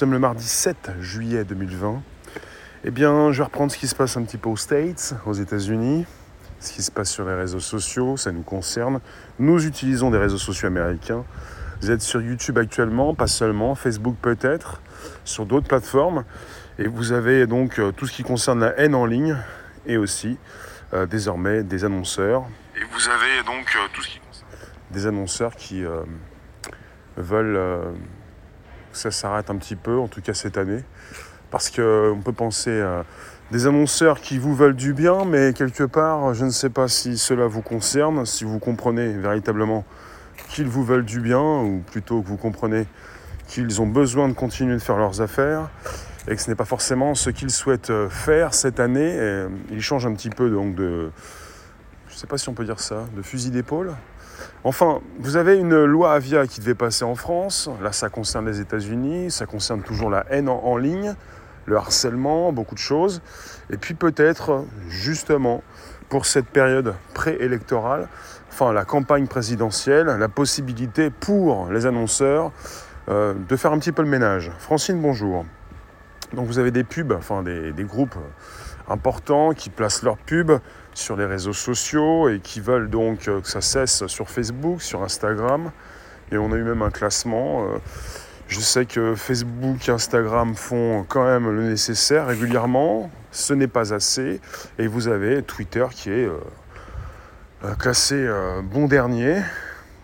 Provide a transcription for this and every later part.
sommes le mardi 7 juillet 2020. Eh bien, je vais reprendre ce qui se passe un petit peu aux States, aux États-Unis, ce qui se passe sur les réseaux sociaux, ça nous concerne. Nous utilisons des réseaux sociaux américains. Vous êtes sur YouTube actuellement, pas seulement, Facebook peut-être, sur d'autres plateformes. Et vous avez donc euh, tout ce qui concerne la haine en ligne et aussi euh, désormais des annonceurs. Et vous avez donc euh, tout ce qui concerne des annonceurs qui veulent que ça s'arrête un petit peu, en tout cas cette année. Parce qu'on peut penser à des annonceurs qui vous veulent du bien, mais quelque part, je ne sais pas si cela vous concerne, si vous comprenez véritablement qu'ils vous veulent du bien, ou plutôt que vous comprenez qu'ils ont besoin de continuer de faire leurs affaires, et que ce n'est pas forcément ce qu'ils souhaitent faire cette année. Et ils changent un petit peu donc de, je ne sais pas si on peut dire ça, de fusil d'épaule. Enfin, vous avez une loi Avia qui devait passer en France. Là, ça concerne les États-Unis, ça concerne toujours la haine en, ligne, le harcèlement, beaucoup de choses. Et puis peut-être, justement, pour cette période préélectorale, enfin la campagne présidentielle, la possibilité pour les annonceurs euh, de faire un petit peu le ménage. Francine, bonjour. Donc vous avez des pubs, enfin des, des groupes importants qui placent leurs pubs sur les réseaux sociaux et qui veulent donc euh, que ça cesse sur Facebook, sur Instagram. Et on a eu même un classement. Euh, je sais que Facebook Instagram font quand même le nécessaire régulièrement. Ce n'est pas assez. Et vous avez Twitter qui est euh, classé bon dernier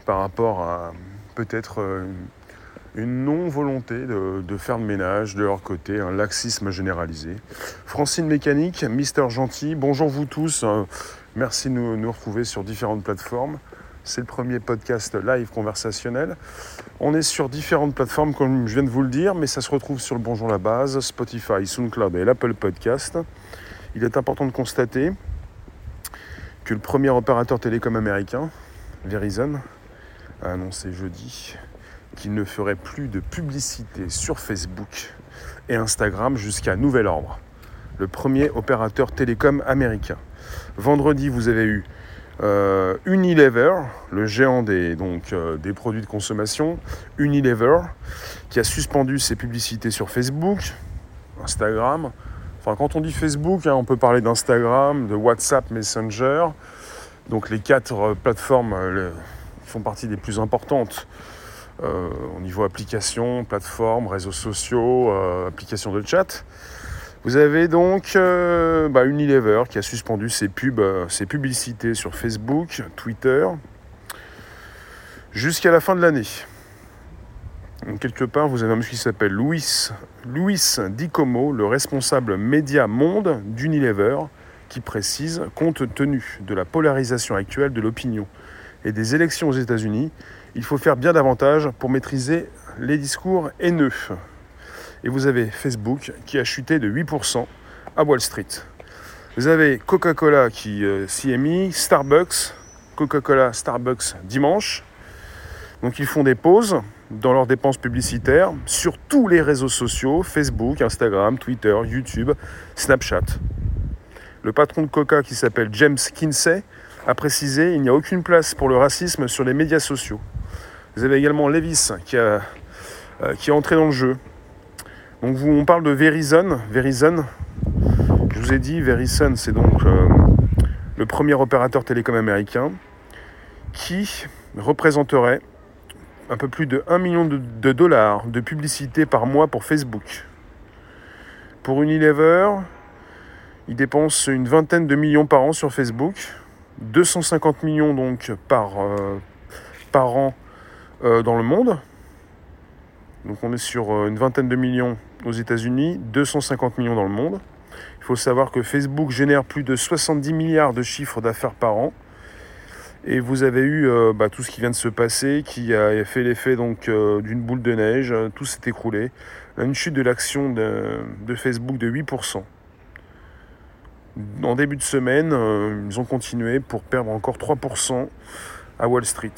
par rapport à peut-être une non-volonté de, faire le ménage de leur côté, un laxisme généralisé. Francine Mécanique, Mister Gentil, bonjour vous tous, euh, merci de nous, retrouver sur différentes plateformes. C'est le premier podcast live conversationnel. On est sur différentes plateformes, comme je viens de vous le dire, mais ça se retrouve sur le Bonjour la Base, Spotify, SoundCloud et l'Apple Podcast. Il est important de constater que le premier opérateur télécom américain, Verizon, a annoncé jeudi qu'il ne ferait plus de publicité sur Facebook et Instagram jusqu'à nouvel ordre. Le premier opérateur télécom américain. Vendredi, vous avez eu euh, Unilever, le géant des, donc, euh, des produits de consommation, Unilever, qui a suspendu ses publicités sur Facebook, Instagram. Enfin, quand on dit Facebook, hein, on peut parler d'Instagram, de WhatsApp, Messenger. Donc les quatre euh, plateformes font partie des plus importantes euh, au niveau application, plateforme, réseaux sociaux, euh, applications de chat. Vous avez donc euh, bah, Unilever qui a suspendu ses publicités sur Facebook, Twitter, jusqu'à la fin de l'année. quelque part, vous avez un monsieur qui s'appelle Louis, Louis Dicomo, le responsable média monde d'Unilever, qui précise, compte tenu de la polarisation actuelle de l'opinion et des élections aux États-Unis, il faut faire bien davantage pour maîtriser les discours haineux. Et vous avez Facebook qui a chuté de 8% à Wall Street. Vous avez Coca-Cola qui euh, s'y est mis, Starbucks, Coca-Cola, Starbucks dimanche. Donc ils font des pauses dans leurs dépenses publicitaires sur tous les réseaux sociaux, Facebook, Instagram, Twitter, YouTube, Snapchat. Le patron de Coca qui s'appelle James Kinsey a précisé il n'y a aucune place pour le racisme sur les médias sociaux. Vous avez également Levis qui, a, euh, qui est entré dans le jeu. Donc on parle de Verizon. Verizon, je vous ai dit, Verizon, c'est donc euh, le premier opérateur télécom américain qui représenterait un peu plus de 1 million de, de dollars de publicité par mois pour Facebook. Pour Unilever, il dépense une vingtaine de millions par an sur Facebook, 250 millions donc par, euh, par an euh, dans le monde. Donc on est sur euh, une vingtaine de millions aux États-Unis, 250 millions dans le monde. Il faut savoir que Facebook génère plus de 70 milliards de chiffres d'affaires par an. Et vous avez eu euh, bah, tout ce qui vient de se passer, qui a fait l'effet donc d'une boule de neige, tout s'est écroulé. Une chute de l'action de, de, Facebook de 8%. En début de semaine, ils ont continué pour perdre encore 3% à Wall Street.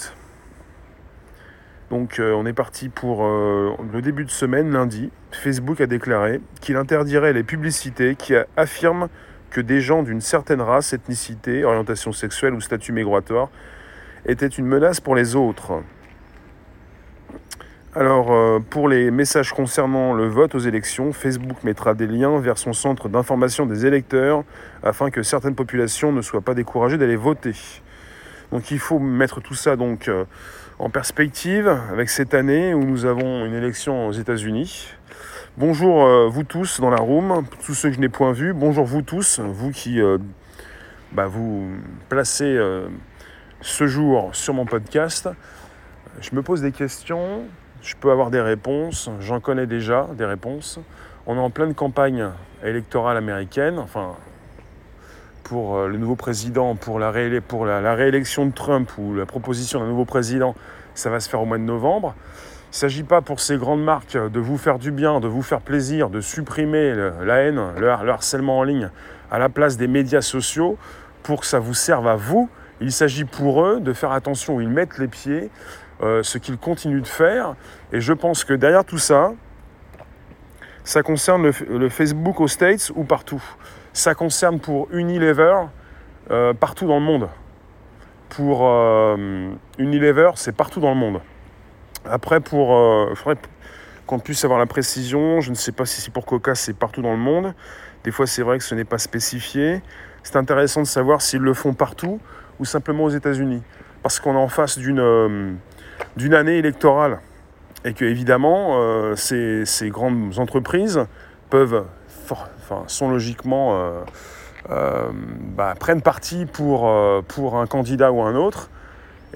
Donc euh, on est parti pour euh, le début de semaine, lundi. Facebook a déclaré qu'il interdirait les publicités qui affirment que des gens d'une certaine race, ethnicité, orientation sexuelle ou statut migratoire étaient une menace pour les autres. Alors, euh, pour les messages concernant le vote aux élections, Facebook mettra des liens vers son centre d'information des électeurs afin que certaines populations ne soient pas découragées d'aller voter. Donc, il faut mettre tout ça donc euh, en perspective avec cette année où nous avons une élection aux États-Unis. Bonjour euh, vous tous dans la room, tous ceux que je n'ai point vus. Bonjour vous tous, vous qui bah, vous placez ce jour sur mon podcast. Je me pose des questions je peux avoir des réponses, j'en connais déjà des réponses. On est en pleine campagne électorale américaine, enfin pour euh, le nouveau président, pour, la, réélection de Trump ou la proposition d'un nouveau président, ça va se faire au mois de novembre. Il ne s'agit pas pour ces grandes marques de vous faire du bien, de vous faire plaisir, de supprimer la haine, le harcèlement en ligne à la place des médias sociaux pour que ça vous serve à vous. Il s'agit pour eux de faire attention où ils mettent les pieds, euh, ce qu'ils continuent de faire. Et je pense que derrière tout ça, ça concerne le, Facebook aux States ou partout. Ça concerne pour Unilever euh, partout dans le monde. Pour euh, Unilever, c'est partout dans le monde. Après, pour, il faudrait qu'on puisse avoir la précision. Je ne sais pas si c'est pour Coca, c'est partout dans le monde. Des fois, c'est vrai que ce n'est pas spécifié. C'est intéressant de savoir s'ils le font partout ou simplement aux États-Unis. Parce qu'on est en face d'une année électorale. Et que évidemment, euh, ces, grandes entreprises peuvent, sont logiquement euh, euh, bah, prennent parti pour, pour un candidat ou un autre.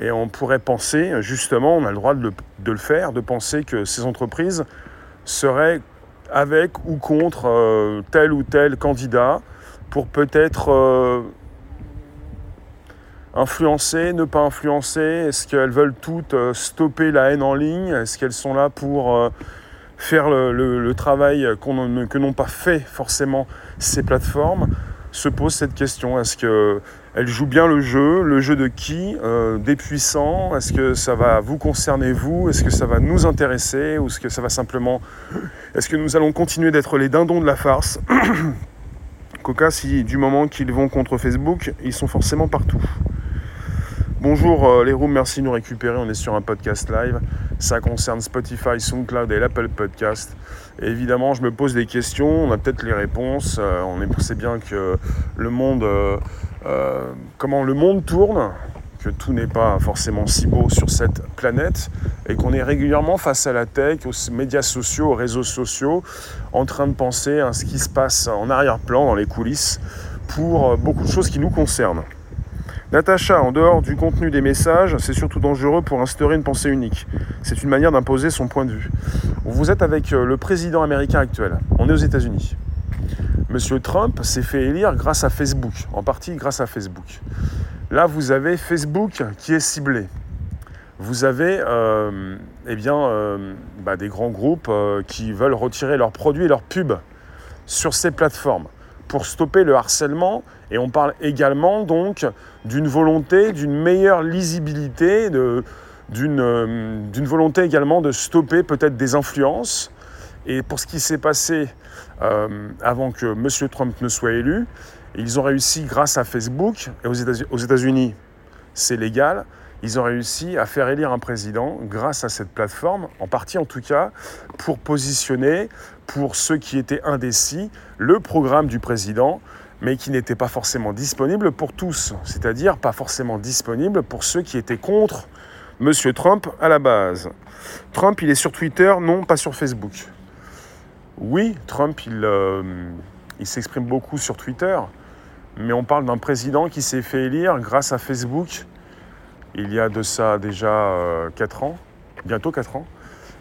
Et on pourrait penser, justement, on a le droit de le, de le faire, de penser que ces entreprises seraient avec ou contre tel ou tel candidat pour peut-être influencer, ne pas influencer Est-ce qu'elles veulent toutes euh, stopper la haine en ligne? Est-ce qu'elles sont là pour euh, faire le, travail que n'ont pas fait forcément ces plateformes Se pose cette question. Est-ce qu'elles jouent bien le jeu Le jeu de qui euh, Des puissants? Est-ce que ça va vous concerner vous? Est-ce que ça va nous intéresser? Ou est-ce que ça va simplement... Est-ce que nous allons continuer d'être les dindons de la farce? Coca, si du moment qu'ils vont contre Facebook, ils sont forcément partout. Bonjour euh, les rooms, merci de nous récupérer. On est sur un podcast live. Ça concerne Spotify, SoundCloud et l'Apple Podcast. évidemment, je me pose des questions. On a peut-être les réponses. Euh, on sait bien que le monde, euh, comment le monde tourne, que tout n'est pas forcément si beau sur cette planète et qu'on est régulièrement face à la tech, aux médias sociaux, aux réseaux sociaux, en train de penser à ce qui se passe en arrière-plan, dans les coulisses, pour beaucoup de choses qui nous concernent. Natacha, en dehors du contenu des messages, c'est surtout dangereux pour instaurer une pensée unique. C'est une manière d'imposer son point de vue. Vous êtes avec euh, le président américain actuel. On est aux États-Unis. Monsieur Trump s'est fait élire grâce à Facebook, en partie grâce à Facebook. Là, vous avez Facebook qui est ciblé. Vous avez euh, eh bien, euh, bah, des grands groupes qui veulent retirer leurs produits et leurs pubs sur ces plateformes pour stopper le harcèlement. Et on parle également donc d'une volonté, d'une meilleure lisibilité, euh, d'une volonté également de stopper peut-être des influences. Et pour ce qui s'est passé euh, avant que M. Trump ne soit élu, ils ont réussi grâce à Facebook, et aux États-Unis c'est légal, ils ont réussi à faire élire un président grâce à cette plateforme, en partie en tout cas, pour positionner, pour ceux qui étaient indécis, le programme du président, mais qui n'était pas forcément disponible pour tous, c'est-à-dire pas forcément disponible pour ceux qui étaient contre M. Trump à la base. Trump, il est sur Twitter, non pas sur Facebook. Oui, Trump, il, euh, il s'exprime beaucoup sur Twitter, mais on parle d'un président qui s'est fait élire grâce à Facebook il y a de ça déjà 4 euh, ans, bientôt 4 ans.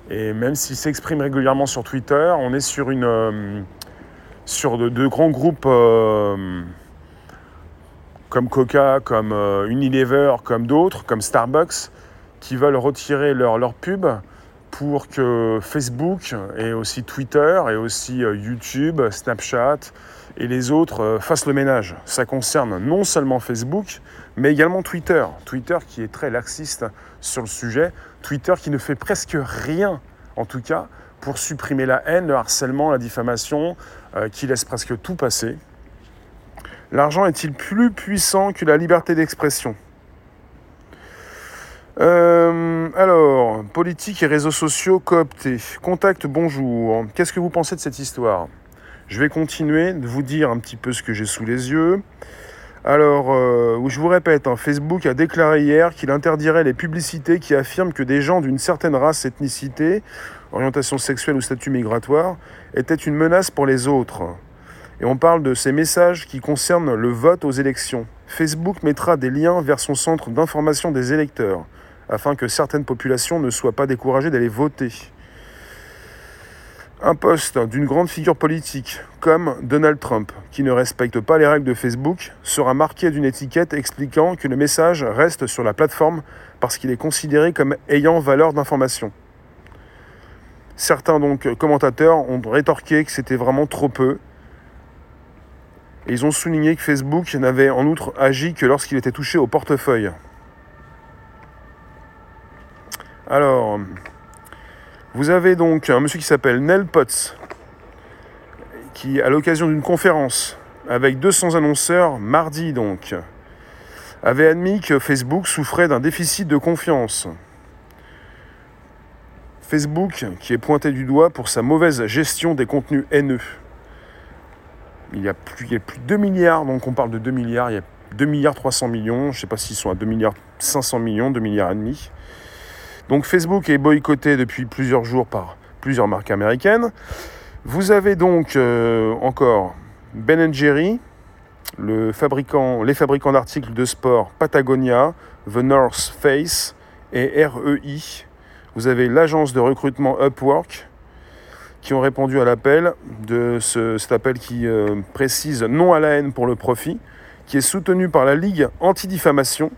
Et même s'il s'exprime régulièrement sur Twitter, on est sur, une, euh, sur de, grands groupes euh, comme Coca, comme Unilever, comme d'autres, comme Starbucks, qui veulent retirer leur, leur pub pour que Facebook et aussi Twitter et aussi YouTube, Snapchat et les autres fassent le ménage. Ça concerne non seulement Facebook, mais également Twitter. Twitter qui est très laxiste sur le sujet. Twitter qui ne fait presque rien, en tout cas, pour supprimer la haine, le harcèlement, la diffamation, euh, qui laisse presque tout passer. L'argent est-il plus puissant que la liberté d'expression? Euh, alors, politique et réseaux sociaux cooptés. Contact, bonjour. Qu'est-ce que vous pensez de cette histoire? Je vais continuer de vous dire un petit peu ce que j'ai sous les yeux. Alors, euh, je vous répète, hein, Facebook a déclaré hier qu'il interdirait les publicités qui affirment que des gens d'une certaine race, ethnicité, orientation sexuelle ou statut migratoire étaient une menace pour les autres. Et on parle de ces messages qui concernent le vote aux élections. Facebook mettra des liens vers son centre d'information des électeurs, afin que certaines populations ne soient pas découragées d'aller voter un poste d'une grande figure politique comme Donald Trump, qui ne respecte pas les règles de Facebook, sera marqué d'une étiquette expliquant que le message reste sur la plateforme parce qu'il est considéré comme ayant valeur d'information. Certains donc commentateurs ont rétorqué que c'était vraiment trop peu. Et ils ont souligné que Facebook n'avait en outre agi que lorsqu'il était touché au portefeuille. Alors, vous avez donc un monsieur qui s'appelle Nel Potts, qui, à l'occasion d'une conférence avec 200 annonceurs, mardi donc, avait admis que Facebook souffrait d'un déficit de confiance. Facebook qui est pointé du doigt pour sa mauvaise gestion des contenus haineux. Il y a plus, il y a plus de 2 milliards, donc on parle de 2 milliards, il y a 2 milliards 300 millions, je ne sais pas s'ils sont à 2 milliards 500 millions, 2 milliards et demi. Donc Facebook est boycotté depuis plusieurs jours par plusieurs marques américaines. Vous avez donc euh, encore Ben Jerry, les fabricants d'articles de sport Patagonia, The North Face et REI. Vous avez l'agence de recrutement Upwork qui ont répondu à l'appel de ce, cet appel qui euh, précise non à la haine pour le profit, qui est soutenu par la Ligue anti-diffamation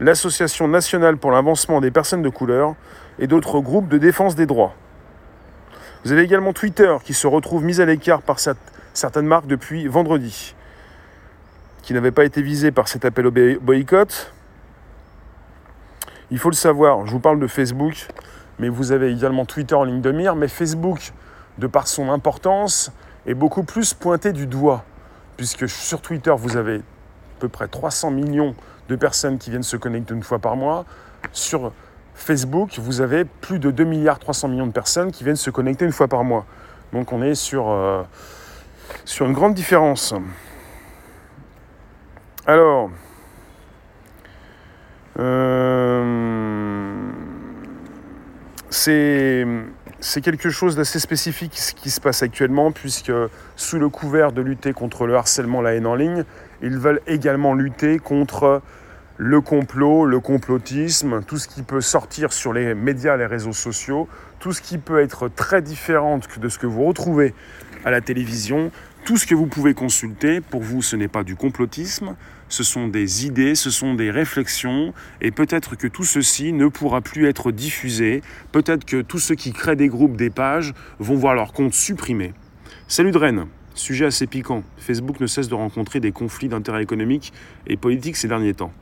l'Association nationale pour l'avancement des personnes de couleur et d'autres groupes de défense des droits. Vous avez également Twitter qui se retrouve mis à l'écart par certaines marques depuis vendredi, qui n'avaient pas été visées par cet appel au boycott. Il faut le savoir, je vous parle de Facebook, mais vous avez également Twitter en ligne de mire, mais Facebook, de par son importance, est beaucoup plus pointé du doigt, puisque sur Twitter, vous avez à peu près 300 millions de personnes qui viennent se connecter une fois par mois. Sur Facebook, vous avez plus de 2 milliards 300 millions de personnes qui viennent se connecter une fois par mois. Donc on est sur, euh, une grande différence. Alors, euh, c'est quelque chose d'assez spécifique ce qui se passe actuellement, puisque sous le couvert de lutter contre le harcèlement, la haine en ligne, ils veulent également lutter contre le complot, le complotisme, tout ce qui peut sortir sur les médias, les réseaux sociaux, tout ce qui peut être très différent de ce que vous retrouvez à la télévision, tout ce que vous pouvez consulter, pour vous, ce n'est pas du complotisme, ce sont des idées, ce sont des réflexions, et peut-être que tout ceci ne pourra plus être diffusé, peut-être que tous ceux qui créent des groupes, des pages, vont voir leur compte supprimé. Salut Dren Sujet assez piquant. Facebook ne cesse de rencontrer des conflits d'intérêts économiques et politiques ces derniers temps.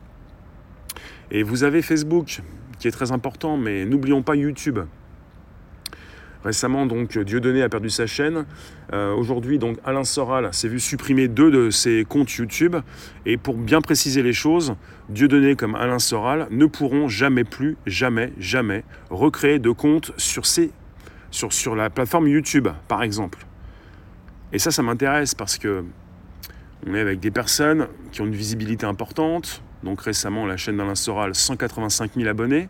Et vous avez Facebook, qui est très important, mais n'oublions pas YouTube. Récemment, donc, Dieudonné a perdu sa chaîne. Euh, aujourd'hui, donc, Alain Soral s'est vu supprimer deux de ses comptes YouTube. Et pour bien préciser les choses, Dieudonné comme Alain Soral ne pourront jamais plus, jamais, jamais recréer de compte sur, sur la plateforme YouTube, par exemple. Et ça, ça m'intéresse parce que on est avec des personnes qui ont une visibilité importante, donc récemment, la chaîne d'Alain Soral, 185 000 abonnés,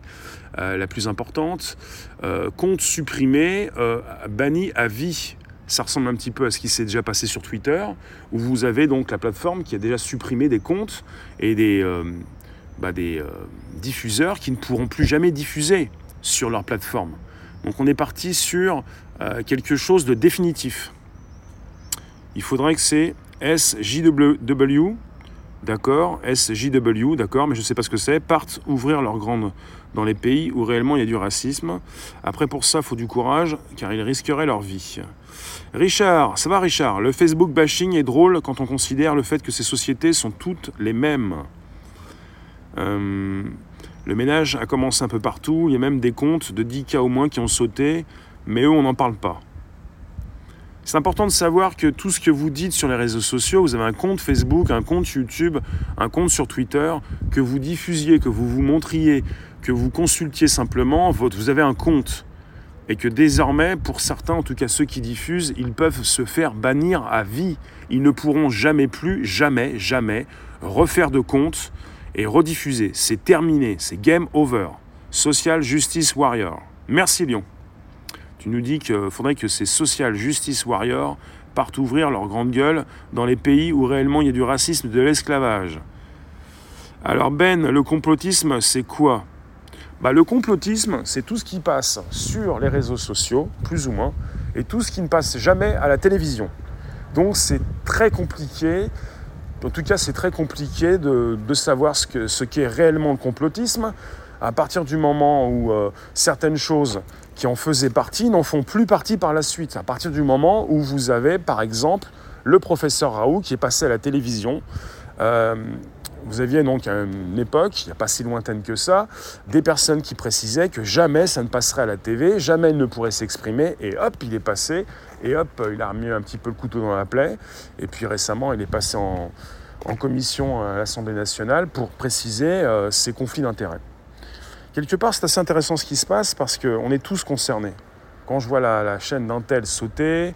euh, la plus importante. Euh, compte supprimé, euh, banni à vie. Ça ressemble un petit peu à ce qui s'est déjà passé sur Twitter, où vous avez donc la plateforme qui a déjà supprimé des comptes et des, bah, des diffuseurs qui ne pourront plus jamais diffuser sur leur plateforme. Donc on est parti sur quelque chose de définitif. Il faudrait que c'est SJW, d'accord, SJW, d'accord, mais je ne sais pas ce que c'est, partent ouvrir leurs grandes dans les pays où réellement il y a du racisme. Après, pour ça, faut du courage, car ils risqueraient leur vie. Richard, ça va Richard? Le Facebook bashing est drôle quand on considère le fait que ces sociétés sont toutes les mêmes. Euh, le ménage a commencé un peu partout, il y a même des comptes de 10 cas au moins qui ont sauté, mais eux, on n'en parle pas. C'est important de savoir que tout ce que vous dites sur les réseaux sociaux, vous avez un compte Facebook, un compte YouTube, un compte sur Twitter, que vous diffusiez, que vous vous montriez, que vous consultiez simplement, vous avez un compte et que désormais, pour certains, en tout cas ceux qui diffusent, ils peuvent se faire bannir à vie. Ils ne pourront jamais plus, jamais, jamais refaire de compte et rediffuser. C'est terminé, c'est game over. Social Justice Warrior. Merci Lyon. Tu nous dis qu'il faudrait que ces Social Justice Warriors partent ouvrir leur grande gueule dans les pays où réellement il y a du racisme, de l'esclavage. Alors Ben, le complotisme, c'est quoi? Bah, Le complotisme, c'est tout ce qui passe sur les réseaux sociaux, plus ou moins, et tout ce qui ne passe jamais à la télévision. Donc c'est très compliqué, en tout cas c'est très compliqué de, savoir ce qu'est ce réellement le complotisme, à partir du moment où euh, certaines choses qui en faisaient partie n'en font plus partie par la suite. À partir du moment où vous avez, par exemple, le professeur Raoult qui est passé à la télévision. Euh, vous aviez donc à une époque, il n'y a pas si lointaine que ça, des personnes qui précisaient que jamais ça ne passerait à la TV, jamais il ne pourrait s'exprimer, et hop, il est passé, et hop, il a remis un petit peu le couteau dans la plaie, et puis récemment, il est passé en, commission à l'Assemblée nationale pour préciser euh, ses conflits d'intérêts. Quelque part, c'est assez intéressant ce qui se passe parce qu'on est tous concernés. Quand je vois la, chaîne d'un tel sauter,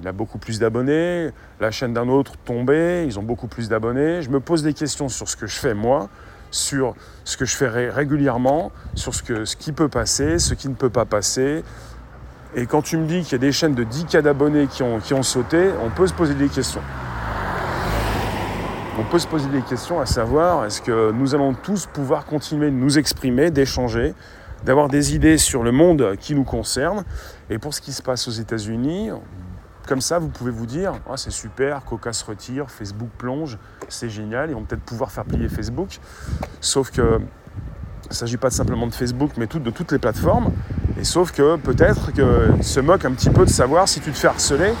il a beaucoup plus d'abonnés, la chaîne d'un autre tomber, ils ont beaucoup plus d'abonnés. Je me pose des questions sur ce que je fais moi, sur ce que je fais régulièrement, sur ce, qui peut passer, ce qui ne peut pas passer. Et quand tu me dis qu'il y a des chaînes de 10 cas d'abonnés qui ont, qui ont sauté, on peut se poser des questions. On peut se poser des questions à savoir, est-ce que nous allons tous pouvoir continuer de nous exprimer, d'échanger, d'avoir des idées sur le monde qui nous concerne? Et pour ce qui se passe aux États-Unis, comme ça, vous pouvez vous dire oh, c'est super, Coca se retire, Facebook plonge, c'est génial, ils vont peut-être pouvoir faire plier Facebook. Sauf que il ne s'agit pas simplement de Facebook, mais de toutes les plateformes. Et sauf que peut-être qu'ils se moquent un petit peu de savoir si tu te fais harceler.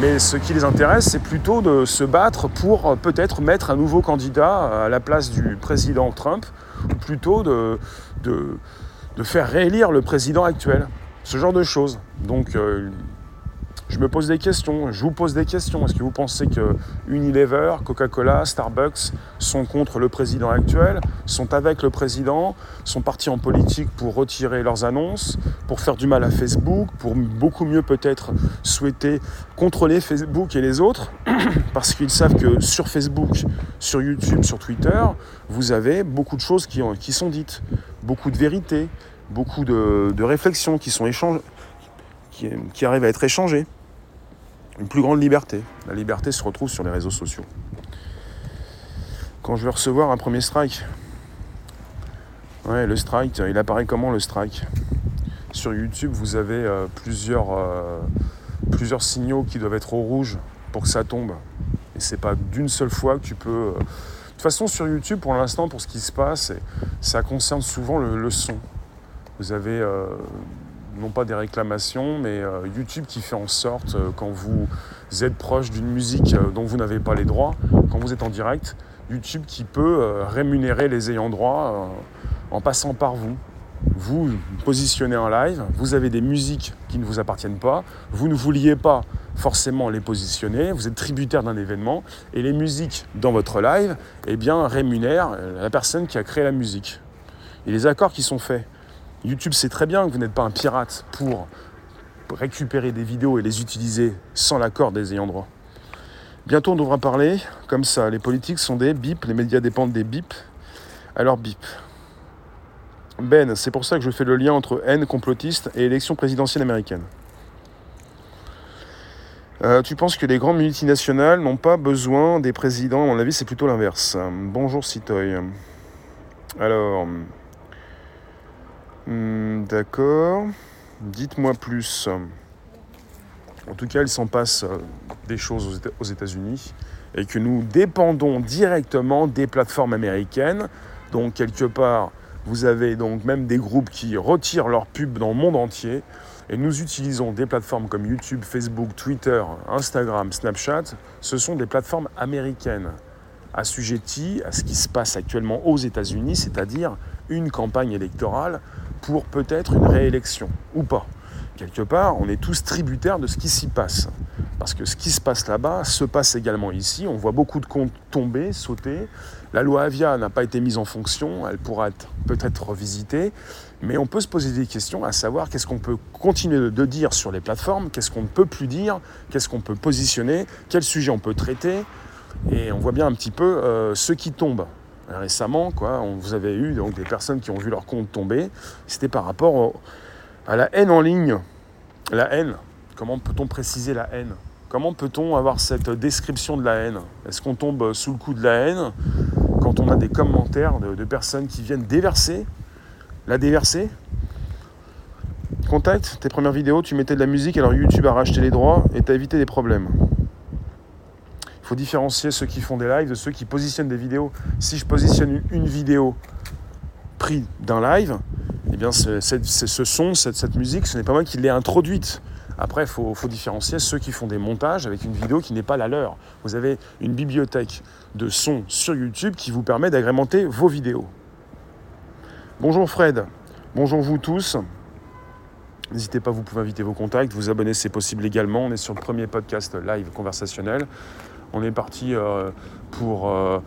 Mais ce qui les intéresse, c'est plutôt de se battre pour peut-être mettre un nouveau candidat à la place du président Trump, ou plutôt de, de, faire réélire le président actuel. Ce genre de choses. Donc, euh, je me pose des questions, je vous pose des questions. Est-ce que vous pensez que Unilever, Coca-Cola, Starbucks sont contre le président actuel, sont avec le président, sont partis en politique pour retirer leurs annonces, pour faire du mal à Facebook, pour beaucoup mieux peut-être souhaiter contrôler Facebook et les autres, parce qu'ils savent que sur Facebook, sur YouTube, sur Twitter, vous avez beaucoup de choses qui, sont dites, beaucoup de vérités, beaucoup de, réflexions qui sont échangées, qui arrivent à être échangées une plus grande liberté. La liberté se retrouve sur les réseaux sociaux. Quand je vais recevoir un premier strike, ouais, le strike, il apparaît comment le strike? Sur YouTube, vous avez euh, plusieurs, euh, plusieurs signaux qui doivent être au rouge pour que ça tombe. Et c'est pas d'une seule fois que tu peux. Euh, de toute façon, sur YouTube, pour l'instant, pour ce qui se passe, ça concerne souvent le, son. Vous avez non pas des réclamations, mais euh, YouTube qui fait en sorte, euh, quand vous êtes proche d'une musique euh, dont vous n'avez pas les droits, quand vous êtes en direct, YouTube qui peut rémunérer les ayants droit en passant par vous. Vous positionnez en live, vous avez des musiques qui ne vous appartiennent pas, vous ne vouliez pas forcément les positionner, vous êtes tributaire d'un événement, et les musiques dans votre live eh bien, rémunèrent la personne qui a créé la musique. Et les accords qui sont faits YouTube sait très bien que vous n'êtes pas un pirate pour récupérer des vidéos et les utiliser sans l'accord des ayants droit. Bientôt on devra parler comme ça. Les politiques sont des bips, les médias dépendent des bips. Alors bip. Ben, c'est pour ça que je fais le lien entre haine complotiste et élection présidentielle américaine. Euh, tu penses que les grandes multinationales n'ont pas besoin des présidents? À mon avis, c'est plutôt l'inverse. Bonjour Citoy. Alors, Hmm, d'accord. Dites-moi plus. En tout cas, il s'en passe euh, des choses aux États-Unis et que nous dépendons directement des plateformes américaines. Donc, quelque part, vous avez donc même des groupes qui retirent leurs pubs dans le monde entier. Et nous utilisons des plateformes comme YouTube, Facebook, Twitter, Instagram, Snapchat. Ce sont des plateformes américaines assujetties à ce qui se passe actuellement aux États-Unis, c'est-à-dire une campagne électorale pour peut-être une réélection ou pas. Quelque part, on est tous tributaires de ce qui s'y passe. parce que ce qui se passe là-bas se passe également ici. On voit beaucoup de comptes tomber, sauter. La loi Avia n'a pas été mise en fonction, elle pourra peut-être revisitée, mais on peut se poser des questions à savoir qu'est-ce qu'on peut continuer de dire sur les plateformes, qu'est-ce qu'on ne peut plus dire, qu'est-ce qu'on peut positionner, quel sujet on peut traiter. Et on voit bien un petit peu euh, ceux qui tombent. Récemment, on, vous avez eu donc, des personnes qui ont vu leur compte tomber. C'était par rapport à la haine en ligne. La haine, comment peut-on préciser la haine? Comment peut-on avoir cette description de la haine? Est-ce qu'on tombe sous le coup de la haine quand on a des commentaires de, personnes qui viennent déverser? La déverser? Contact, tes premières vidéos, tu mettais de la musique, alors YouTube a racheté les droits et t'as évité des problèmes. Faut différencier ceux qui font des lives de ceux qui positionnent des vidéos. Si je positionne une vidéo prise d'un live, eh bien ce son, cette, cette musique, ce n'est pas moi qui l'ai introduite. Après, il faut, différencier ceux qui font des montages avec une vidéo qui n'est pas la leur. Vous avez une bibliothèque de sons sur YouTube qui vous permet d'agrémenter vos vidéos. Bonjour Fred, bonjour vous tous. N'hésitez pas, vous pouvez inviter vos contacts, vous abonner, c'est possible également. On est sur le premier podcast live conversationnel. On est parti euh, pour euh,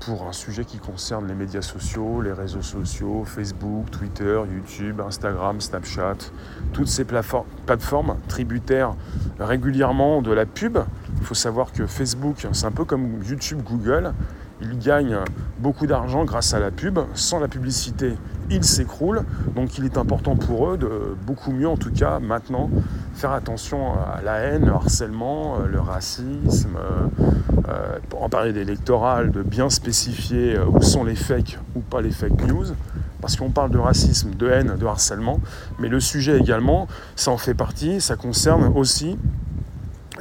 pour un sujet qui concerne les médias sociaux, les réseaux sociaux, Facebook, Twitter, YouTube, Instagram, Snapchat, toutes ces plateformes tributaires régulièrement de la pub. Il faut savoir que Facebook, c'est un peu comme YouTube, Google, ils gagnent beaucoup d'argent grâce à la pub. Sans la publicité, ils s'écroulent. Donc il est important pour eux de beaucoup mieux, en tout cas maintenant, faire attention à la haine, le harcèlement, le racisme, euh, pour en parler d'électoral, de bien spécifier euh, où sont les fakes ou pas les fake news, parce qu'on parle de racisme, de haine, de harcèlement, mais le sujet également, ça en fait partie, ça concerne aussi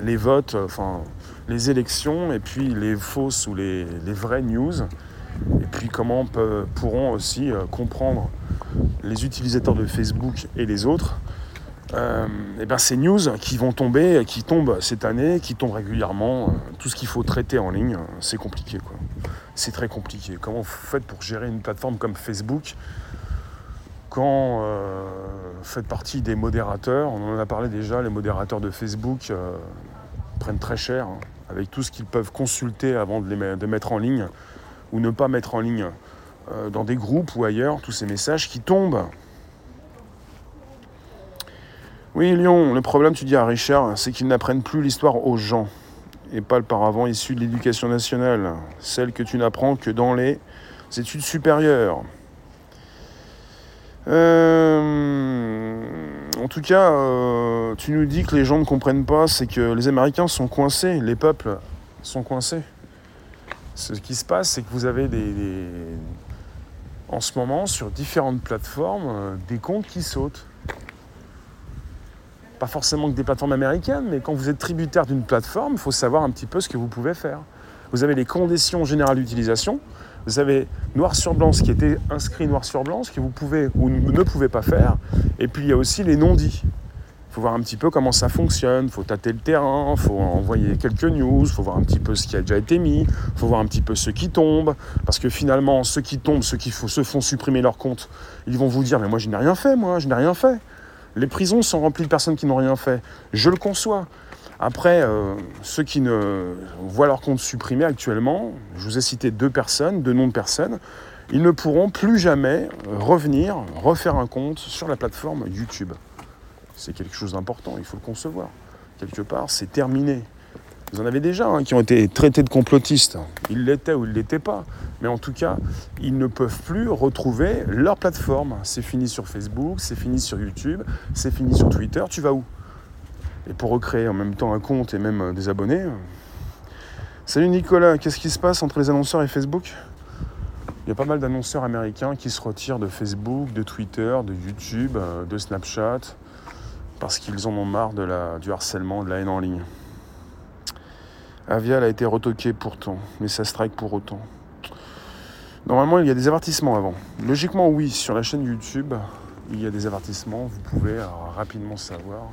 les votes, euh, enfin les élections, et puis les fausses ou les, vraies news, et puis comment peut, pourront aussi comprendre les utilisateurs de Facebook et les autres euh, eh ben ces news qui vont tomber, qui tombent cette année, qui tombent régulièrement, euh, tout ce qu'il faut traiter en ligne, c'est compliqué. Quoi. C'est très compliqué. Comment vous faites pour gérer une plateforme comme Facebook quand euh, vous faites partie des modérateurs? On en a parlé déjà, les modérateurs de Facebook prennent très cher hein, avec tout ce qu'ils peuvent consulter avant de les mettre en ligne ou ne pas mettre en ligne dans des groupes ou ailleurs, tous ces messages qui tombent oui, Lyon, le problème, tu dis à Richard, c'est qu'ils n'apprennent plus l'histoire aux gens et pas le paravent issu de l'éducation nationale, celle que tu n'apprends que dans les études supérieures. Euh, en tout cas, euh, tu nous dis que les gens ne comprennent pas, c'est que les Américains sont coincés, les peuples sont coincés. Ce qui se passe, c'est que vous avez des, en ce moment sur différentes plateformes euh, des comptes qui sautent pas forcément que des plateformes américaines, mais quand vous êtes tributaire d'une plateforme, il faut savoir un petit peu ce que vous pouvez faire. Vous avez les conditions générales d'utilisation, vous avez noir sur blanc ce qui était inscrit noir sur blanc, ce que vous pouvez ou ne pouvez pas faire, et puis il y a aussi les non-dits. Il faut voir un petit peu comment ça fonctionne, il faut tâter le terrain, il faut envoyer quelques news, il faut voir un petit peu ce qui a déjà été mis, il faut voir un petit peu ceux qui tombent, parce que finalement, ceux qui tombent, ceux qui se font supprimer leur compte, ils vont vous dire, mais moi je n'ai rien fait, moi, je n'ai rien fait. Les prisons sont remplies de personnes qui n'ont rien fait. Je le conçois. Après, euh, ceux qui ne voient leur compte supprimé actuellement, je vous ai cité deux personnes, deux noms de personnes, ils ne pourront plus jamais revenir, refaire un compte sur la plateforme YouTube. C'est quelque chose d'important, il faut le concevoir. Quelque part, c'est terminé. Vous en avez déjà hein, qui ont été traités de complotistes. Ils l'étaient ou ils ne l'étaient pas. Mais en tout cas, ils ne peuvent plus retrouver leur plateforme. C'est fini sur Facebook, c'est fini sur YouTube, c'est fini sur Twitter. Tu vas où? Et pour recréer en même temps un compte et même euh, des abonnés. Salut Nicolas, qu'est-ce qui se passe entre les annonceurs et Facebook? Il y a pas mal d'annonceurs américains qui se retirent de Facebook, de Twitter, de YouTube, euh, de Snapchat, parce qu'ils en ont marre du harcèlement, de la haine en ligne. Avial a été retoqué pourtant, mais ça strike pour autant. Normalement, il y a des avertissements avant. Logiquement, oui, sur la chaîne YouTube, il y a des avertissements. Vous pouvez euh, rapidement savoir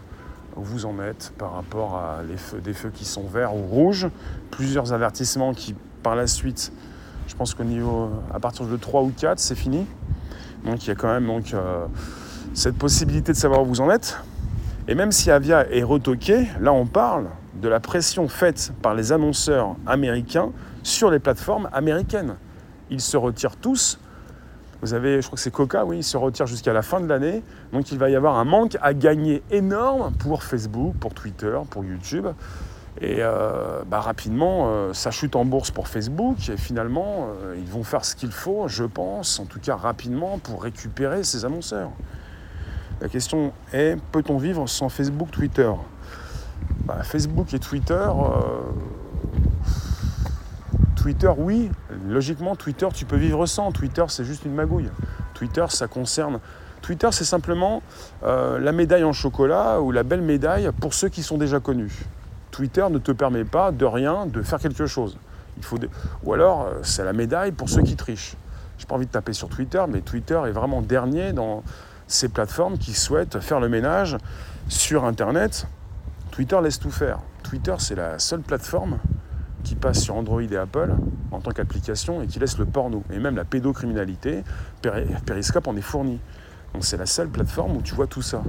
où vous en êtes par rapport à des feux qui sont verts ou rouges. Plusieurs avertissements qui, par la suite, je pense qu'au niveau, à partir de 3 ou 4, c'est fini. Donc il y a quand même donc, euh, cette possibilité de savoir où vous en êtes. Et même si Avia est retoqué, là on parle de la pression faite par les annonceurs américains sur les plateformes américaines. Ils se retirent tous. Vous avez, je crois que c'est Coca, oui, ils se retirent jusqu'à la fin de l'année. Donc il va y avoir un manque à gagner énorme pour Facebook, pour Twitter, pour YouTube. Et euh, bah, rapidement, euh, ça chute en bourse pour Facebook. Et finalement, euh, ils vont faire ce qu'il faut, je pense, en tout cas rapidement, pour récupérer ces annonceurs. La question est, peut-on vivre sans Facebook, Twitter? Bah, Facebook et Twitter, Twitter, oui. Logiquement, Twitter, tu peux vivre sans. Twitter, c'est juste une magouille. Twitter, ça concerne. Twitter, c'est simplement euh, la médaille en chocolat ou la belle médaille pour ceux qui sont déjà connus. Twitter ne te permet pas de rien de faire quelque chose. Il faut Ou alors, euh, c'est la médaille pour ceux qui trichent. J'ai pas envie de taper sur Twitter, mais Twitter est vraiment dernier dans ces plateformes qui souhaitent faire le ménage sur Internet. Twitter laisse tout faire. Twitter, c'est la seule plateforme qui passe sur Android et Apple en tant qu'application et qui laisse le porno. Et même la pédocriminalité, Periscope en est fourni. Donc c'est la seule plateforme où tu vois tout ça.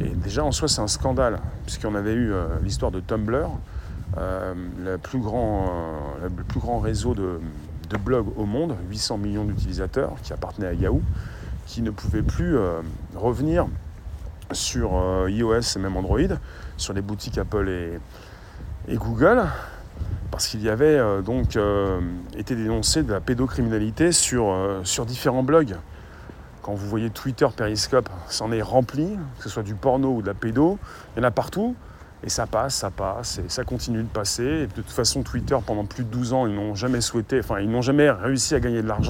Et déjà en soi c'est un scandale, puisqu'on avait eu euh, l'histoire de Tumblr, euh, le, plus grand, euh, le plus grand réseau de, de blogs au monde, 800 millions d'utilisateurs, qui appartenait à Yahoo, qui ne pouvait plus revenir sur iOS et même Android, sur les boutiques Apple et, Google, parce qu'il y avait euh, donc euh, été dénoncé de la pédocriminalité sur, euh, sur différents blogs. Quand vous voyez Twitter, Periscope, c'en est rempli, que ce soit du porno ou de la pédo, il y en a partout, et ça passe, ça passe, et ça continue de passer. De toute façon, Twitter, pendant plus de 12 ans, ils n'ont jamais souhaité, enfin, ils n'ont jamais réussi à gagner de l'argent.